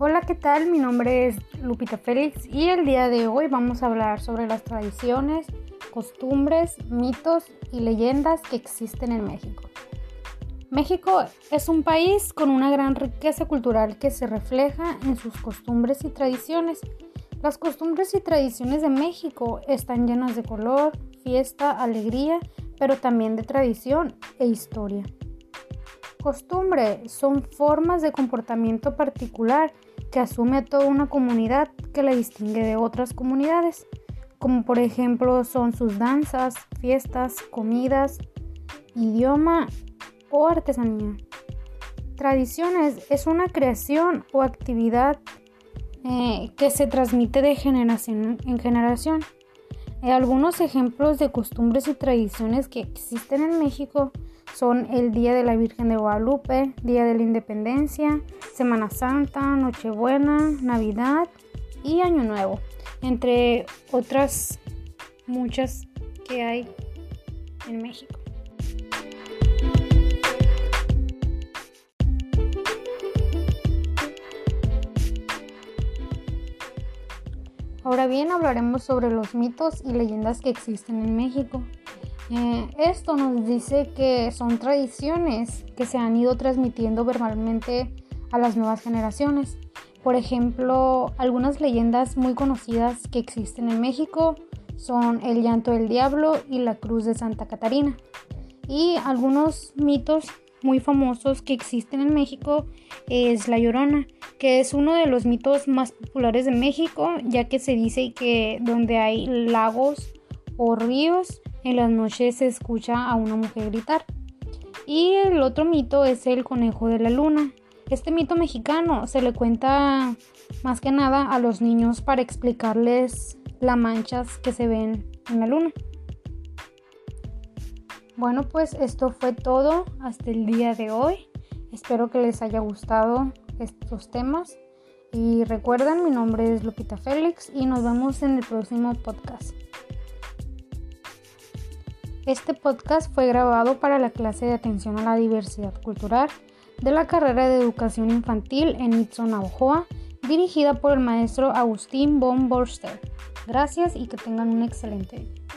Hola, ¿qué tal? Mi nombre es Lupita Félix y el día de hoy vamos a hablar sobre las tradiciones, costumbres, mitos y leyendas que existen en México. México es un país con una gran riqueza cultural que se refleja en sus costumbres y tradiciones. Las costumbres y tradiciones de México están llenas de color, fiesta, alegría, pero también de tradición e historia. Costumbre son formas de comportamiento particular que asume toda una comunidad que la distingue de otras comunidades, como por ejemplo son sus danzas, fiestas, comidas, idioma o artesanía. Tradiciones es una creación o actividad eh, que se transmite de generación en generación. Eh, algunos ejemplos de costumbres y tradiciones que existen en México son el Día de la Virgen de Guadalupe, Día de la Independencia, Semana Santa, Nochebuena, Navidad y Año Nuevo, entre otras muchas que hay en México. Ahora bien, hablaremos sobre los mitos y leyendas que existen en México. Eh, esto nos dice que son tradiciones que se han ido transmitiendo verbalmente a las nuevas generaciones. Por ejemplo, algunas leyendas muy conocidas que existen en México son el llanto del diablo y la cruz de Santa Catarina. Y algunos mitos muy famosos que existen en México es La Llorona, que es uno de los mitos más populares de México, ya que se dice que donde hay lagos o ríos en las noches se escucha a una mujer gritar. Y el otro mito es el conejo de la luna. Este mito mexicano se le cuenta más que nada a los niños para explicarles las manchas que se ven en la luna. Bueno, pues esto fue todo hasta el día de hoy. Espero que les haya gustado estos temas. Y recuerden, mi nombre es Lupita Félix y nos vemos en el próximo podcast. Este podcast fue grabado para la clase de atención a la diversidad cultural de la carrera de educación infantil en Itzo, Ojoa, dirigida por el maestro Agustín von Borster. Gracias y que tengan un excelente día.